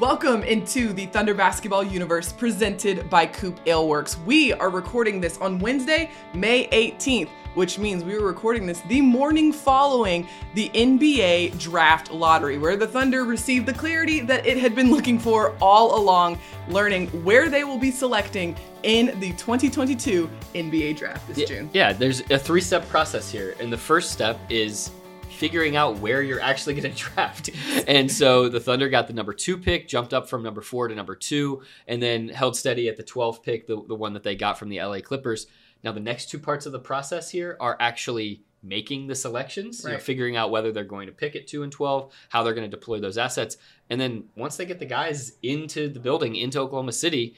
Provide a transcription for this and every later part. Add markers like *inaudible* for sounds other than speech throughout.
Welcome into the Thunder Basketball Universe presented by Coop Aleworks. We are recording this on Wednesday, May 18th, which means we were recording this the morning following the NBA draft lottery, where the Thunder received the clarity that it had been looking for all along, learning where they will be selecting in the 2022 NBA draft this yeah, June. Yeah, there's a three step process here. And the first step is figuring out where you're actually going *laughs* to draft. And so the Thunder got the number two pick, jumped up from number four to number two, and then held steady at the 12th pick, the, the one that they got from the LA Clippers. Now, the next two parts of the process here are actually making the selections, right. you know, figuring out whether they're going to pick at 2 and 12, how they're going to deploy those assets. And then once they get the guys into the building, into Oklahoma City,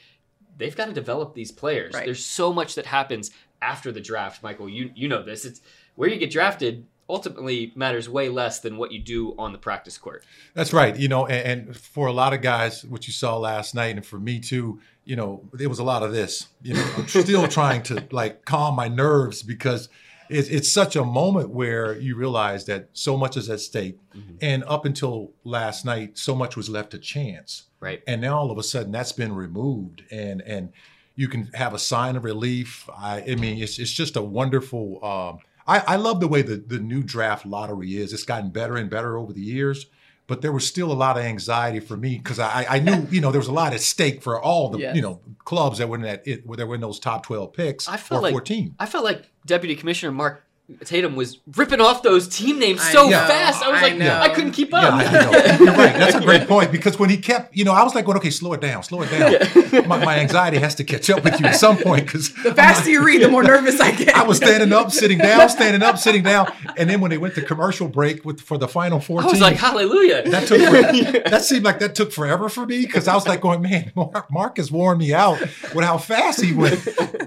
they've got to develop these players. Right. There's so much that happens after the draft, Michael. You you know this. It's where you get drafted ultimately matters way less than what you do on the practice court. That's right. You know, and, and, for a lot of guys, what you saw last night, and for me too, you know, it was a lot of this. You know, I'm still *laughs* trying to like calm my nerves because it's, it's such a moment where you realize that so much is at stake. Mm-hmm. And up until last night, so much was left to chance. Right. And now all of a sudden that's been removed and, and, you can have a sign of relief. I, I mean, it's, it's just a wonderful, um, I, I love the way the, the new draft lottery is. It's gotten better and better over the years but there was still a lot of anxiety for me because I, I knew *laughs* you know there was a lot at stake for all the yes. you know clubs that were in that it, where they were in those top twelve picks I felt or like, fourteen. I felt like Deputy Commissioner Mark Tatum was ripping off those team names I so know, fast. I was like, I, I couldn't keep up. Yeah, You're right. That's a great *laughs* point because when he kept, you know, I was like, "Well, okay, slow it down, slow it down." Yeah. *laughs* My, my, anxiety has to catch up with you at some point because the faster you read, the more *laughs* nervous I get. I was standing up, sitting down, standing up, sitting down, and then when they went to commercial break with for the final four, I was like, "Hallelujah!" That took for, that seemed like that took forever for me because I was like, "Going, man, Mark, Mark has worn me out with how fast he went."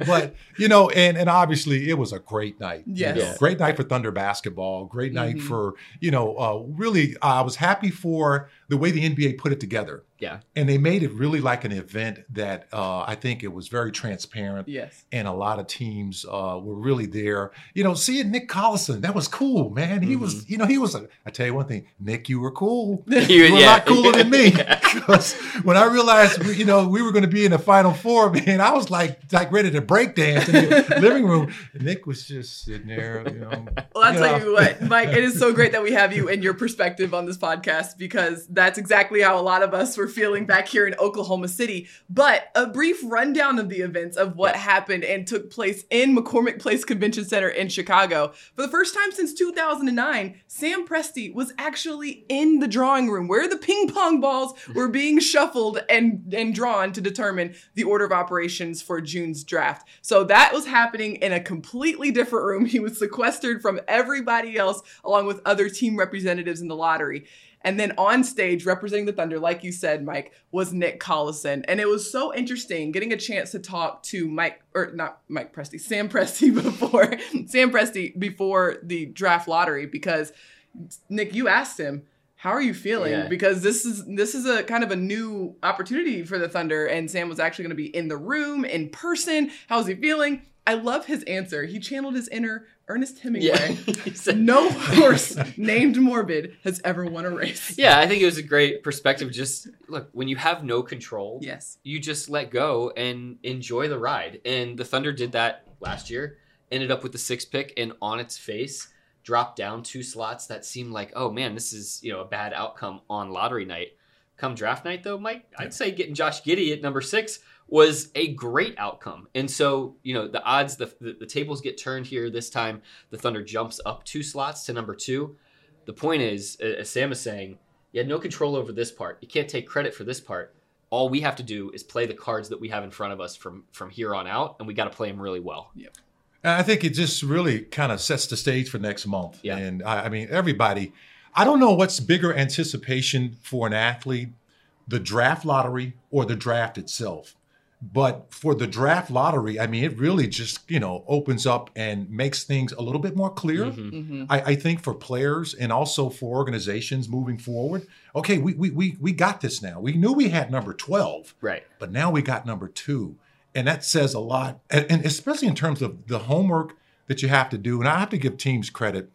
But you know, and and obviously it was a great night. Yes, you know, great night for Thunder basketball. Great night mm-hmm. for you know. Uh, really, uh, I was happy for the way the NBA put it together. Yeah. And they made it really like an event that uh, I think it was very transparent. Yes. And a lot of teams uh, were really there. You know, seeing Nick Collison, that was cool, man. He mm-hmm. was, you know, he was, a, I tell you one thing, Nick, you were cool. *laughs* you, were yeah. a lot cooler than me. *laughs* Because when I realized, you know, we were going to be in the Final Four, man, I was like, like ready to break dance in the *laughs* living room. Nick was just sitting there, you know. Well, I'll you tell know. you what, Mike, it is so great that we have you and your perspective on this podcast because that's exactly how a lot of us were feeling back here in Oklahoma City. But a brief rundown of the events of what yeah. happened and took place in McCormick Place Convention Center in Chicago. For the first time since 2009, Sam Presti was actually in the drawing room where the ping pong balls were *laughs* being shuffled and, and drawn to determine the order of operations for June's draft. So that was happening in a completely different room. He was sequestered from everybody else, along with other team representatives in the lottery. And then on stage, representing the Thunder, like you said, Mike, was Nick Collison. And it was so interesting getting a chance to talk to Mike, or not Mike Presti, Sam Presti *laughs* before, Sam Presti before the draft lottery, because Nick, you asked him, how are you feeling? Yeah. Because this is this is a kind of a new opportunity for the Thunder, and Sam was actually going to be in the room in person. How's he feeling? I love his answer. He channeled his inner Ernest Hemingway. Yeah. *laughs* said, no horse named Morbid has ever won a race. Yeah, I think it was a great perspective. Just look, when you have no control, yes, you just let go and enjoy the ride. And the Thunder did that last year. Ended up with the sixth pick, and on its face, dropped down two slots that seemed like, oh man, this is you know a bad outcome on lottery night. Come draft night, though, Mike, I'd say getting Josh Giddey at number six was a great outcome. And so, you know, the odds, the, the, the, tables get turned here this time. The Thunder jumps up two slots to number two. The point is, as Sam is saying, you had no control over this part. You can't take credit for this part. All we have to do is play the cards that we have in front of us from from here on out, and we got to play them really well. Yep. I think it just really kind of sets the stage for next month. Yeah. And I, I mean, everybody, I don't know what's bigger anticipation for an athlete, the draft lottery or the draft itself. But for the draft lottery, I mean, it really just, you know, opens up and makes things a little bit more clear. Mm-hmm. Mm-hmm. I, I, think for players and also for organizations moving forward, okay, we, we, we, we got this now. We knew we had number 12. Right. But now we got number two. And that says a lot. And, and especially in terms of the homework that you have to do. And I have to give teams credit.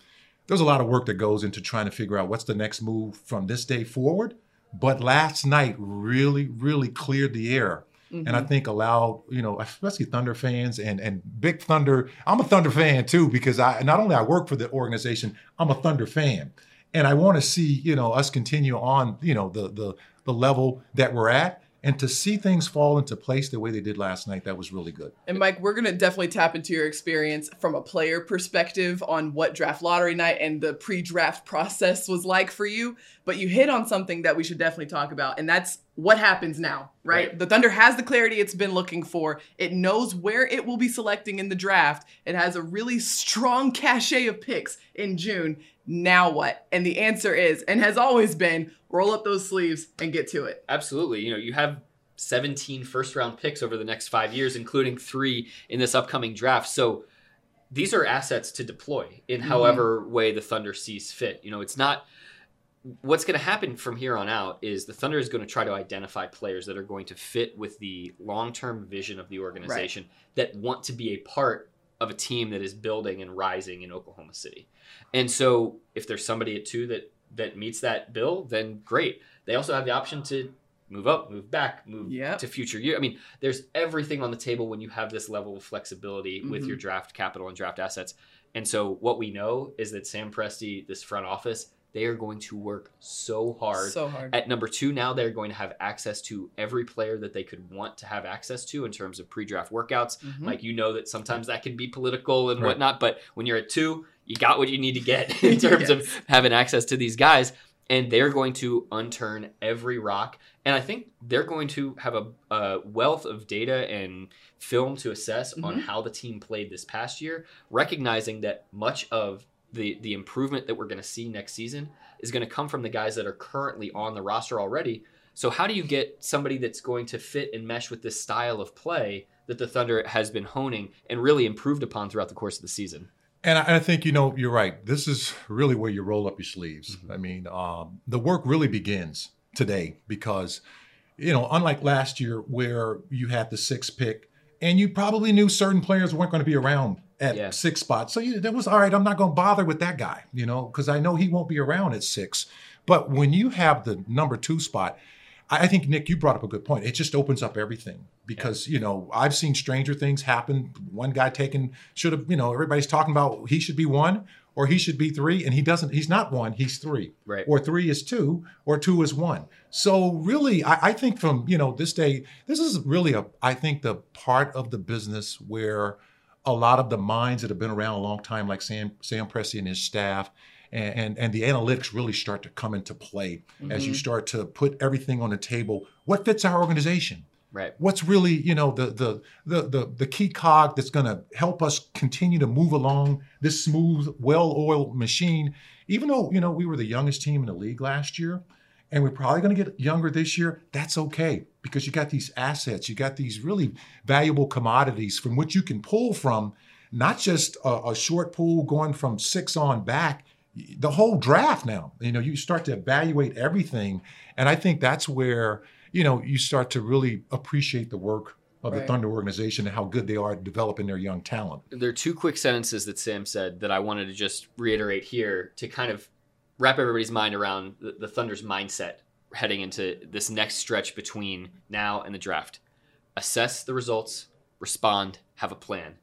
There's a lot of work that goes into trying to figure out what's the next move from this day forward. but last night really, really cleared the air. Mm-hmm. And I think allowed, you know, especially Thunder fans and and big Thunder. I'm a Thunder fan too because I not only I work for the organization, I'm a Thunder fan, and I want to see you know us continue on you know the the the level that we're at and to see things fall into place the way they did last night that was really good And Mike, we're going to definitely tap into your experience from a player perspective on what draft lottery night and the pre draft process was like for you. But you hit on something that we should definitely talk about, and that's what happens now, right? Right. The Thunder has the clarity it's been looking for. It knows where it will be selecting in the draft. It has a really strong cachet of picks in June. Now what? And the answer is, and has always been, roll up those sleeves and get to it. Absolutely. You know, you have 17 first round picks over the next five years, including three in this upcoming draft. So these are assets to deploy in mm-hmm. however way the Thunder sees fit. You know, it's not what's going to happen from here on out is the Thunder is going to try to identify players that are going to fit with the long term vision of the organization that want to be a part of a team that is building and rising in Oklahoma City. And so if there's somebody at two that that meets that bill, then great. They also have the option to move up, move back, move Yep. to future year. I mean, there's everything on the table when you have this level of flexibility with Mhm. your draft capital and draft assets. And so what we know is that Sam Presti, this front office, they are going to work so hard. So hard. At number two, now they're going to have access to every player that they could want to have access to in terms of pre-draft workouts. Mhm. Like you know that sometimes that can be political and Right. whatnot, but when you're at two, you got what you need to get *laughs* in *laughs* terms of having access to these guys. And they're going to unturn every rock. And I think they're going to have a, a wealth of data and film to assess on Mhm. how the team played this past year, recognizing that much of the, the improvement that we're going to see next season is going to come from the guys that are currently on the roster already. So, how do you get somebody that's going to fit and mesh with this style of play that the Thunder has been honing and really improved upon throughout the course of the season? And I, I think you know you're right. This is really where you roll up your sleeves. I mean, um, the work really begins today because you know, unlike last year where you had the sixth pick and you probably knew certain players weren't going to be around at Yeah. six spots, so you, that was all right. I'm not going to bother with that guy, you know, because I know he won't be around at six. But when you have the number two spot, I I think Nick, you brought up a good point. It just opens up everything because you know I've seen stranger things happen. One guy taken should have, you know, everybody's talking about he should be one or he should be three, and he doesn't. He's not one. He's three. Right. Or three is two, or two is one. So really, I, I think from you know this day, this is really a I think the part of the business where a lot of the minds that have been around a long time, like Sam Sam Presti and his staff, and and, and the analytics really start to come into play as you mm-hmm. start to put everything on the table. What fits our organization? Right. What's really you know the the the the, the key cog that's going to help us continue to move along this smooth, well-oiled machine. Even though you know we were the youngest team in the league last year, and we're probably going to get younger this year. That's okay because you got these assets, you got these really valuable commodities from which you can pull from, not just a, a short pool going from six on back, the whole draft now. You know, you start to evaluate everything, and I think that's where you know you start to really appreciate the work of the Thunder organization and how good they are at developing their young talent. There are two quick sentences that Sam said that I wanted to just reiterate here to kind of wrap everybody's mind around the, the Thunder's mindset heading into this next stretch between now and the draft. Assess the results, respond, have a plan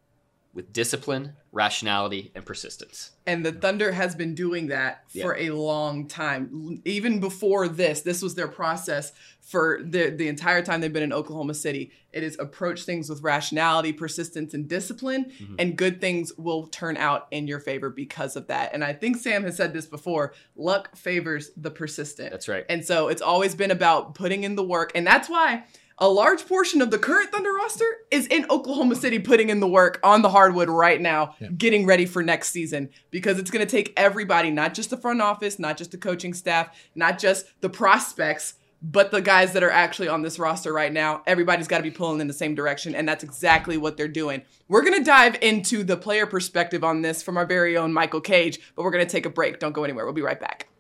with discipline, rationality, and persistence. And the Thunder has been doing that for a long time. Even before this, this was their process for the, the entire time they've been in Oklahoma City. It is approach things with rationality, persistence, and discipline, mm-hmm. and good things will turn out in your favor because of that. And I think Sam has said this before luck favors the persistent. That's right. And so it's always been about putting in the work. And that's why a large portion of the current Thunder roster is in Oklahoma City putting in the work on the hardwood right now, getting ready for next season. Because it's going to take everybody, not just the front office, not just the coaching staff, not just the prospects, but the guys that are actually on this roster right now. Everybody's got to be pulling in the same direction. And that's exactly what they're doing. We're going to dive into the player perspective on this from our very own Michael Cage, but we're going to take a break. Don't go anywhere. We'll be right back.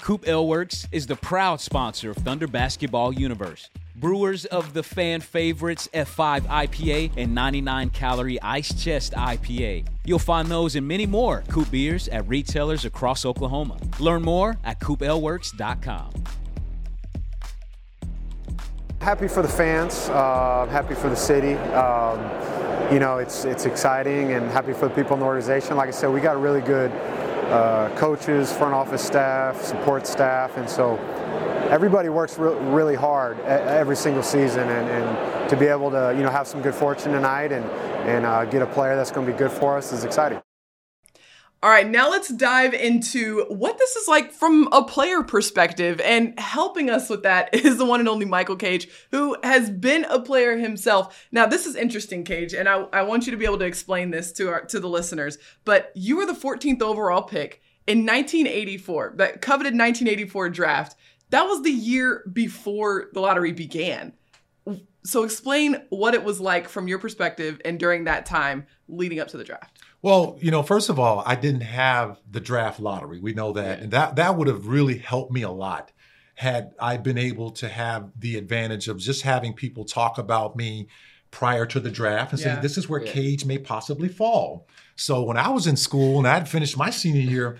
Coop Aleworks is the proud sponsor of Thunder Basketball Universe. Brewers of the fan favorites F5 IPA and 99 calorie Ice Chest IPA. You'll find those and many more Coop beers at retailers across Oklahoma. Learn more at coopaleworks.com. Happy for the fans, uh, happy for the city. Um, you know, it's it's exciting and happy for the people in the organization. Like I said, we got a really good uh, coaches, front office staff, support staff, and so everybody works re- really hard every single season. And, and, to be able to you know have some good fortune tonight and and uh, get a player that's going to be good for us is exciting. All right, now let's dive into what this is like from a player perspective. And helping us with that *laughs* is the one and only Michael Cage, who has been a player himself. Now, this is interesting, Cage, and I, I want you to be able to explain this to our to the listeners. But you were the 14th overall pick in 1984, that coveted 1984 draft. That was the year before the lottery began. So explain what it was like from your perspective and during that time leading up to the draft. Well, you know, first of all, I didn't have the draft lottery. We know that. And that that would have really helped me a lot had I been able to have the advantage of just having people talk about me prior to the draft and yeah. say this is where yeah. Cage may possibly fall. So when I was in school and I'd finished my senior year,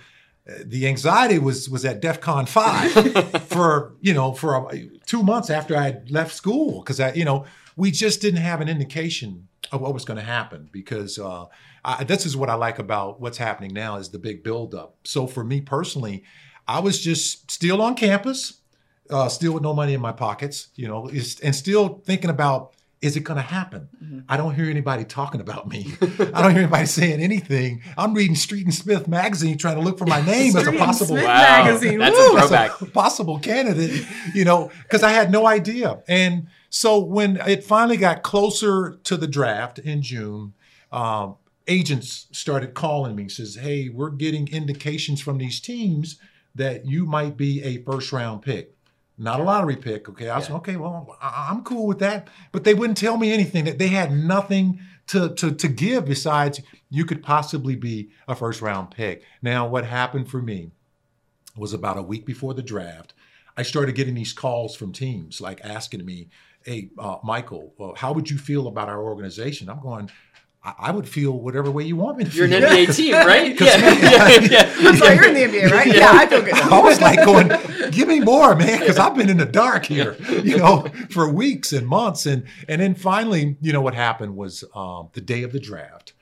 uh, the anxiety was was at DEFCON five *laughs* for you know for a, two months after I had left school because I you know we just didn't have an indication of what was going to happen because uh, I, this is what I like about what's happening now is the big buildup. So for me personally, I was just still on campus, uh, still with no money in my pockets, you know, and still thinking about is it going to happen? Mm-hmm. I don't hear anybody talking about me. I don't hear anybody saying anything. I'm reading Street and Smith magazine trying to look for my *laughs* name as a possible wow, magazine. That's Woo! a throwback. A *laughs* possible candidate, you know, because I had no idea. And so when it finally got closer to the draft in June, um, agents started calling me says hey we're getting indications from these teams that you might be a first round pick not a lottery pick okay? I was yeah. okay well i'm cool with that. But they wouldn't tell me anything. That they had nothing to, to, to give besides you could possibly be a first round pick. Now what happened for me was about a week before the draft i started getting these calls from teams like asking me hey uh, michael well, how would you feel about our organization? I'm going I would feel whatever way you want me to you're feel. You're an NBA team, right? *laughs* yeah. *laughs* yeah, *laughs* yeah. So you're in the NBA, right? Yeah, yeah I feel good. I was like going, give me more, man, because I've been in the dark here, you know, for weeks and months. And and then finally, you know, what happened was um, the day of the draft,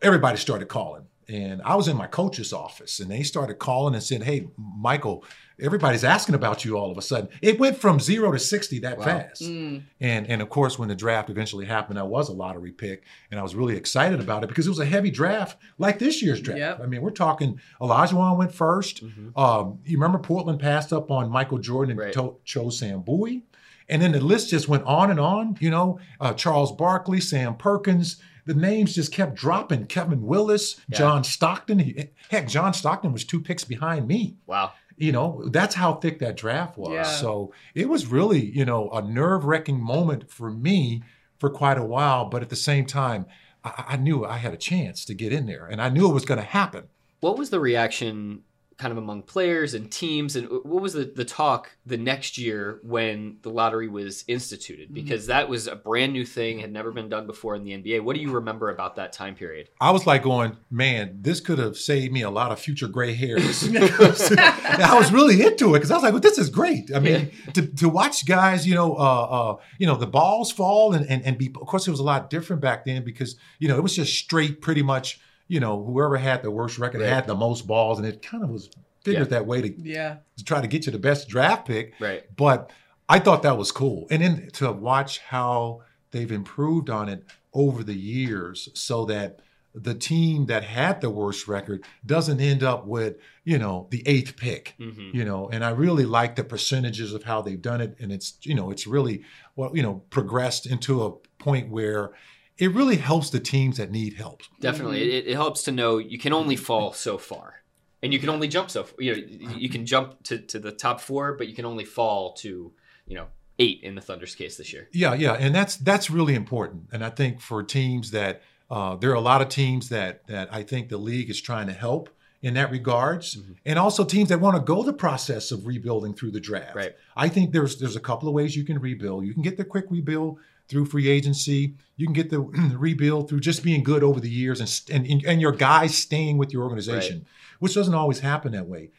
everybody started calling. And I was in my coach's office and they started calling and said, Hey, Michael, everybody's asking about you all of a sudden. It went from zero to 60 that wow. fast. Mm. And and of course, when the draft eventually happened, I was a lottery pick and I was really excited about it because it was a heavy draft like this year's draft. Yep. I mean, we're talking Olajuwon went 1st mm-hmm. um, you remember Portland passed up on Michael Jordan and right. to- chose Sam Bowie. And then the list just went on and on, you know, uh, Charles Barkley, Sam Perkins, the names just kept dropping. Kevin Willis, yeah. John Stockton. Heck, John Stockton was two picks behind me. Wow. You know, that's how thick that draft was. Yeah. So it was really, you know, a nerve wracking moment for me for quite a while. But at the same time, I, I knew I had a chance to get in there and I knew it was going to happen. What was the reaction kind of among players and teams and what was the, the talk the next year when the lottery was instituted? Mm-hmm. because that was a brand new thing had never been done before in the nba what do you remember about that time period? I was like going man this could have saved me a lot of future gray hairs. *laughs* *laughs* I was really into it because i was like well this is great. I mean yeah. to, to watch guys you know uh, uh, you know the balls fall and, and, and be of course it was a lot different back then because you know it was just straight pretty much you know, whoever had the worst record right. had the most balls, and it kind of was figured yeah. that way to yeah to try to get you the best draft pick. Right. But I thought that was cool, and then to watch how they've improved on it over the years, so that the team that had the worst record doesn't end up with you know the eighth pick mm-hmm. you know and i really like the percentages of how they've done it and it's you know it's really well you know progressed into a point where it really helps the teams that need help. Definitely, it, it, helps to know you can only fall so far, and you can only jump so. You know, you can jump to, to the top four, but you can only fall to you know eight in the Thunder's case this year. Yeah, yeah, and that's that's really important. And I think for teams that uh, there are a lot of teams that that I think the league is trying to help, in that regards, Mhm. and also teams that want to go the process of rebuilding through the draft. Right. I think there's there's a couple of ways you can rebuild. You can get the quick rebuild through free agency. You can get the *clears throat* rebuild through just being good over the years and and and your guys staying with your organization, which doesn't always happen that way.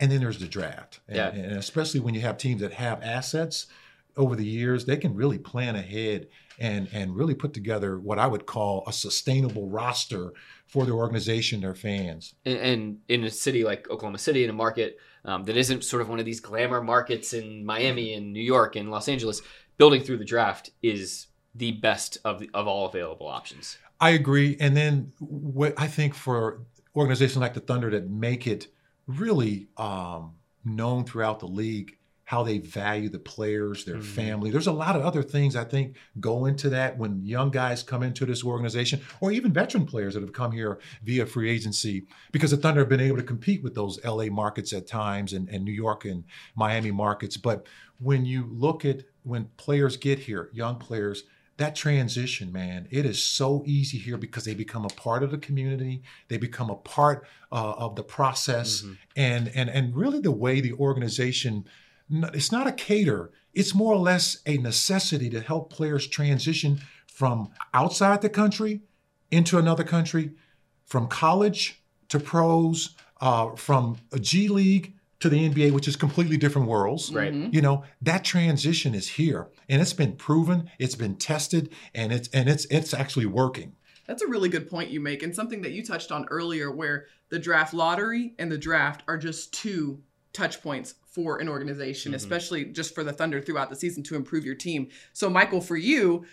And then there's the draft, and, Yeah. and especially when you have teams that have assets over the years, they can really plan ahead and and really put together what I would call a sustainable roster for their organization, their fans. and, and in a city like Oklahoma City, in a market um, that isn't sort of one of these glamour markets in Miami and New York and Los Angeles, building through the draft is the best of the, of all available options. I agree. And then what I think for organizations like the Thunder that make it really um, known throughout the league how they value the players, their Mhm. family. There's a lot of other things I think go into that when young guys come into this organization, or even veteran players that have come here via free agency, because the Thunder have been able to compete with those LA markets at times and, and New York and Miami markets. But when you look at when players get here, young players, that transition, man, it is so easy here because they become a part of the community. They become a part uh, of the process, Mhm. and and and really the way the organization. N- It's not a cater. It's more or less a necessity to help players transition from outside the country into another country, from college to pros, uh, from a G League to the NBA, which is completely different worlds. Right. Mhm. You know that transition is here, and it's been proven, it's been tested, and it's and it's it's actually working. That's a really good point you make, and something that you touched on earlier, where the draft lottery and the draft are just two touch points for an organization, Mhm. especially just for the Thunder throughout the season to improve your team. So, Michael, for you,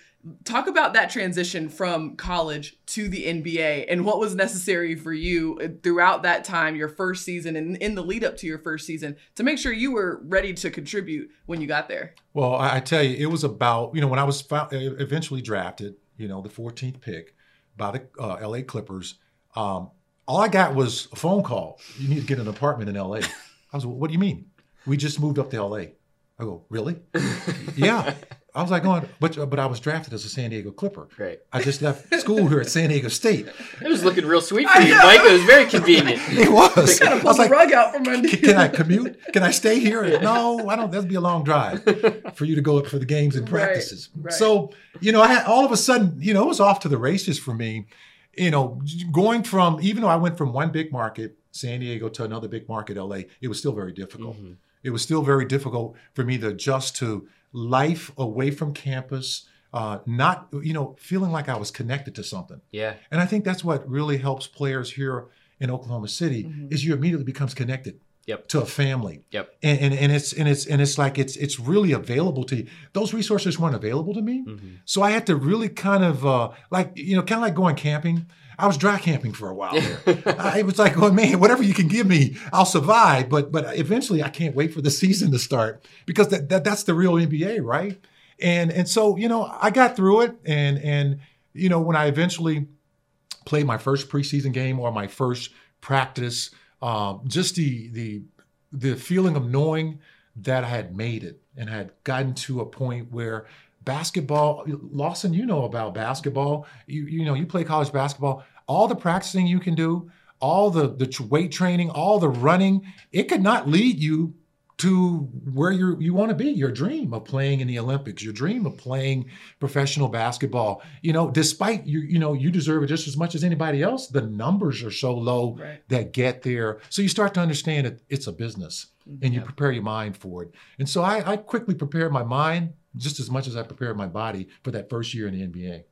talk about that transition from college to the NBA and what was necessary for you throughout that time, your first season, and in the lead up to your first season, to make sure you were ready to contribute when you got there. Well, I, I tell you, it was about you know when I was eventually drafted, you know, the 14th pick by the uh, L.A. Clippers. Um, all I got was a phone call. You need to get an apartment in L.A. *laughs* I was, what do you mean? We just moved up to L.A. I go, really? *laughs* yeah. I was like, going, but uh, but I was drafted as a San Diego Clipper. Great. I just left school here at San Diego State. It was looking real sweet for you. Mike. It was very convenient. *laughs* It was. Kind of pulled was the like, rug out from under can, can I commute? Can I stay here? No, I don't. That'd be a long drive *laughs* for you to go up for the games and Right, practices. right. So, you know, I had all of a sudden, you know, it was off to the races for me. You know, going from even though I went from one big market, San Diego, to another big market, LA, it was still very difficult. Mhm. It was still very difficult for me to adjust to life away from campus. Uh, not, you know, feeling like I was connected to something. Yeah. And I think that's what really helps players here in Oklahoma City Mhm. is you immediately becomes connected Yep. to a family. Yep. And, and and it's and it's and it's like it's it's really available to you. Those resources weren't available to me. Mhm. So I had to really kind of uh, like you know kind of like going camping. I was dry camping for a while. There. *laughs* I, it was like, oh man, whatever you can give me, I'll survive. But but eventually, I can't wait for the *laughs* season to start because that, that that's the real NBA, right? And and so you know, I got through it, and and you know, when I eventually played my first preseason game or my first practice, um, just the the the feeling of knowing that I had made it and had gotten to a point where basketball lawson you know about basketball. You you know you play college basketball. All the practicing you can do all the the weight training all the running it could not lead you to where you you want to be your dream of playing in the olympics your dream of playing professional basketball. You know despite you you know you deserve it just as much as anybody else the numbers are so low Right. that get there. So you start to understand that it's a business and you prepare your mind for it. And so I, I quickly prepared my mind just as much as i prepared my body for that first year in the nba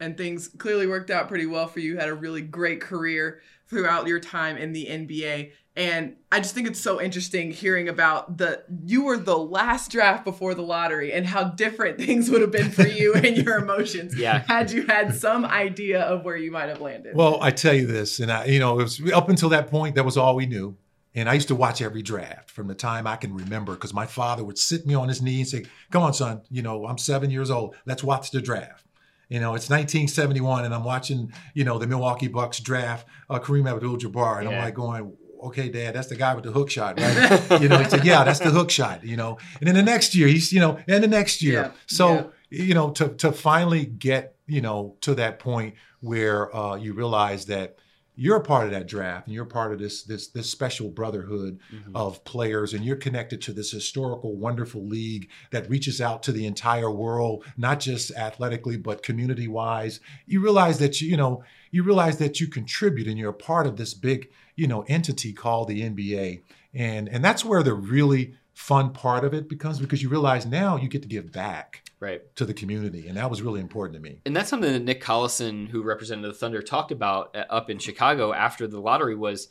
and things clearly worked out pretty well for you. You had a really great career throughout your time in the NBA. And I just think it's so interesting hearing about the you were the last draft before the lottery and how different *laughs* things would have been for you and your emotions Yeah. had you had some idea of where you might have landed. Well, I tell you this, and I, you know, it was up until that point, that was all we knew. And I used to watch every draft from the time I can remember because my father would sit me on his knee and say, Come on, son, you know, I'm seven years old. Let's watch the draft. You know, it's 1971, and I'm watching, you know, the Milwaukee Bucks draft uh, Kareem Abdul-Jabbar, and I'm like going, "Okay, Dad, that's the guy with the hook shot, right?" *laughs* you know, he said, "Yeah, that's the hook shot." You know, and then the next year, he's, you know, and the next year, Yeah, so you know, to to finally get, you know, to that point where uh, you realize that you're a part of that draft and you're a part of this this this special brotherhood Mhm. of players and you're connected to this historical wonderful league that reaches out to the entire world not just athletically but community wise you realize that you you know you realize that you contribute and you're a part of this big you know entity called the NBA and and that's where the really fun part of it becomes because you realize now you get to give back Right. to the community and that was really important to me And that's something that Nick Collison, who represented the Thunder, talked about uh, up in Chicago after the lottery was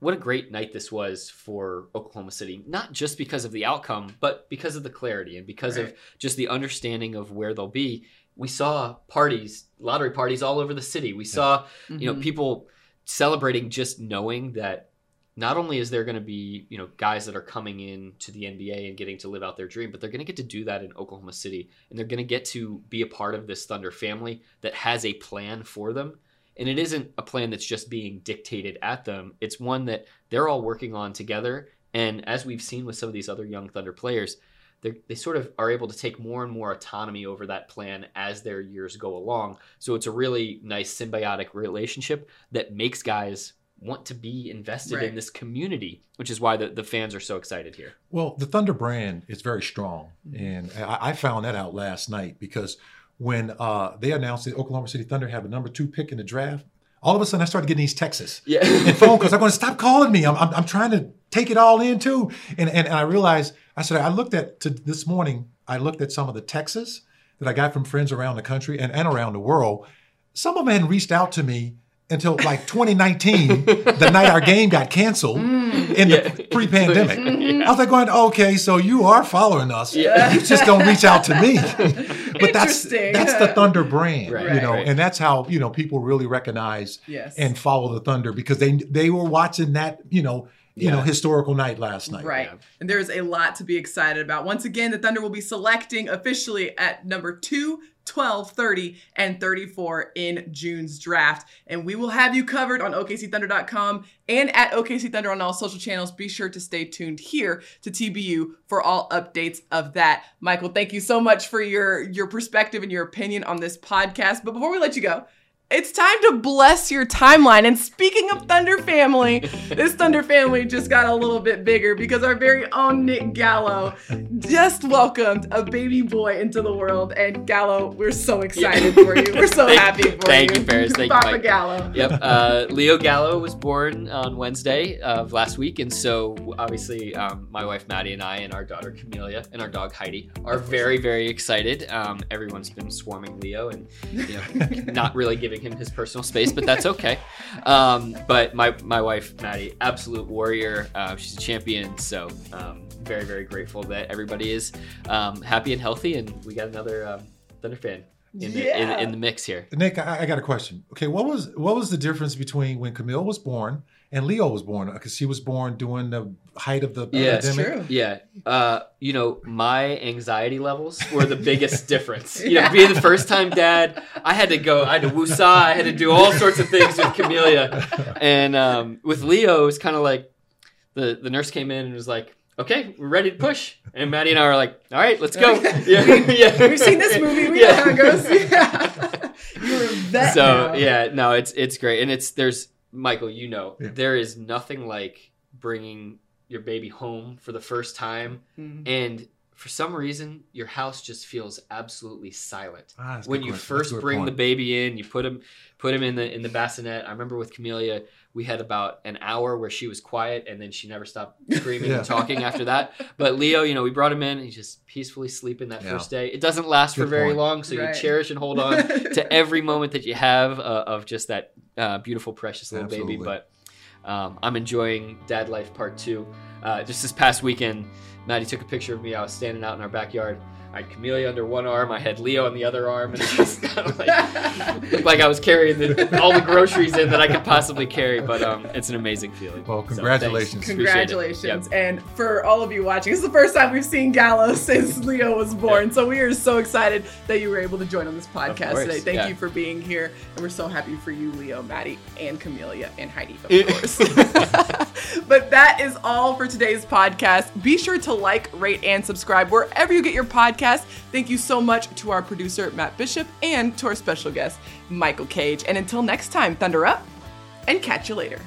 what a great night this was for Oklahoma City. Not just because of the outcome, but because of the clarity and because of just the understanding of where they'll be. We saw parties, lottery parties all over the city. We saw, you know, Mhm. people celebrating just knowing that not only is there going to be you know guys that are coming in to the NBA and getting to live out their dream, but they're going to get to do that in Oklahoma City, and they're going to get to be a part of this Thunder family that has a plan for them. And it isn't a plan that's just being dictated at them. It's one that they're all working on together. And as we've seen with some of these other young Thunder players, they they sort of are able to take more and more autonomy over that plan as their years go along. So it's a really nice symbiotic relationship that makes guys want to be invested Right. in this community, which is why the, the fans are so excited here. Well, the Thunder brand is very strong, Mm-hmm. and I, I found that out last night because when uh, they announced the Oklahoma City Thunder have a number two pick in the draft, all of a sudden I started getting these texts Yeah. and phone calls. I'm going *laughs* to stop calling me. I'm, I'm, I'm trying to take it all in too, and, and and I realized I said I looked at to this morning. I looked at some of the texts that I got from friends around the country and, and around the world. Some of them hadn't reached out to me until like 2019, the night our game got canceled Mm. in Yeah. the pre-pandemic. *laughs* Mm-hmm. I was like going, okay, so you are following us. Yeah. You just don't reach out to me. *laughs* but that's that's the Thunder brand, Right, you know, right. and that's how you know people really recognize Yes. and follow the Thunder because they they were watching that you know you know historical night last night. Right. Yeah. And there's a lot to be excited about. Once again, the Thunder will be selecting officially at number 2, 12, 30, and 34 in June's draft. And we will have you covered on OKCThunder.com and at OKC Thunder on all social channels. Be sure to stay tuned here to TBU for all updates of that. Michael, thank you so much for your your perspective and your opinion on this podcast. But before we let you go, it's time to bless your timeline. And speaking of Thunder family, *laughs* this Thunder family just got a little bit bigger because our very own Nick Gallo just welcomed a baby boy into the world. And Gallo, we're so excited for you. We're so *laughs* Thank- happy for thank you. you, Paris. Thank you, Papa Mike. Gallo. Yep. Uh, Leo Gallo was born on Wednesday of last week, and so obviously um, my wife Maddie and I and our daughter Camellia and our dog Heidi are very, very excited. Um, everyone's been swarming Leo and you know *laughs* not really giving him his personal space, but that's okay. *laughs* Um, but my my wife Maddie, absolute warrior. Uh, she's a champion, so. Um, very, very grateful that everybody is um, happy and healthy, and we got another um, Thunder fan in the, in, in the mix here. Nick, I, I got a question. Okay, what was what was the difference between when Camille was born and Leo was born? Because she was born during the height of the Yeah, pandemic. true. Yeah. Uh, you know, my anxiety levels were the biggest *laughs* difference. You know, being the first time dad, I had to go, I had to woosah, I had to do all sorts of things with Camellia. And um, with Leo, it was kind of like the, the nurse came in and was like, okay, we're ready to push. And Maddie and I were like, all right, let's go. *laughs* *laughs* Yeah. yeah. We've seen this movie. We know how it goes. Yeah. You're a vet so now. yeah no it's it's great and it's there's michael you know Yeah. there is nothing like bringing your baby home for the first time Mhm. and for some reason your house just feels absolutely silent Ah, when you question. First bring point. the baby in you put him put him in the in the bassinet i remember with camellia we had about an hour where she was quiet and then she never stopped *laughs* screaming Yeah. and talking after that but leo you know we brought him in and he's just peacefully sleeping that Yeah. first day it doesn't last for very point. long so Right. you cherish and hold on *laughs* to every moment that you have uh, of just that uh, beautiful, precious little baby. But um, I'm enjoying Dad Life Part Two. Uh, just this past weekend, Maddie took a picture of me. I was standing out in our backyard. I had Camellia under one arm. I had Leo on the other arm, and it *laughs* just kind of like looked like I was carrying the, all the groceries in that I could possibly carry. But um, it's an amazing feeling. Well, So, congratulations. thanks. Appreciate it. Congratulations. And for all of you watching, this is the first time we've seen Gallo *laughs* since Leo was born. So we are so excited that you were able to join on this podcast today. Thank yeah. you for being here. And we're so happy for you, Leo, Maddie, and Camellia, and Heidi, of Yep. course. *laughs* but that is all for today's podcast. Be sure to like, rate, and subscribe wherever you get your podcast. Thank you so much to our producer, Matt Bishop, and to our special guest, Michael Cage. And until next time, Thunder Up and catch you later.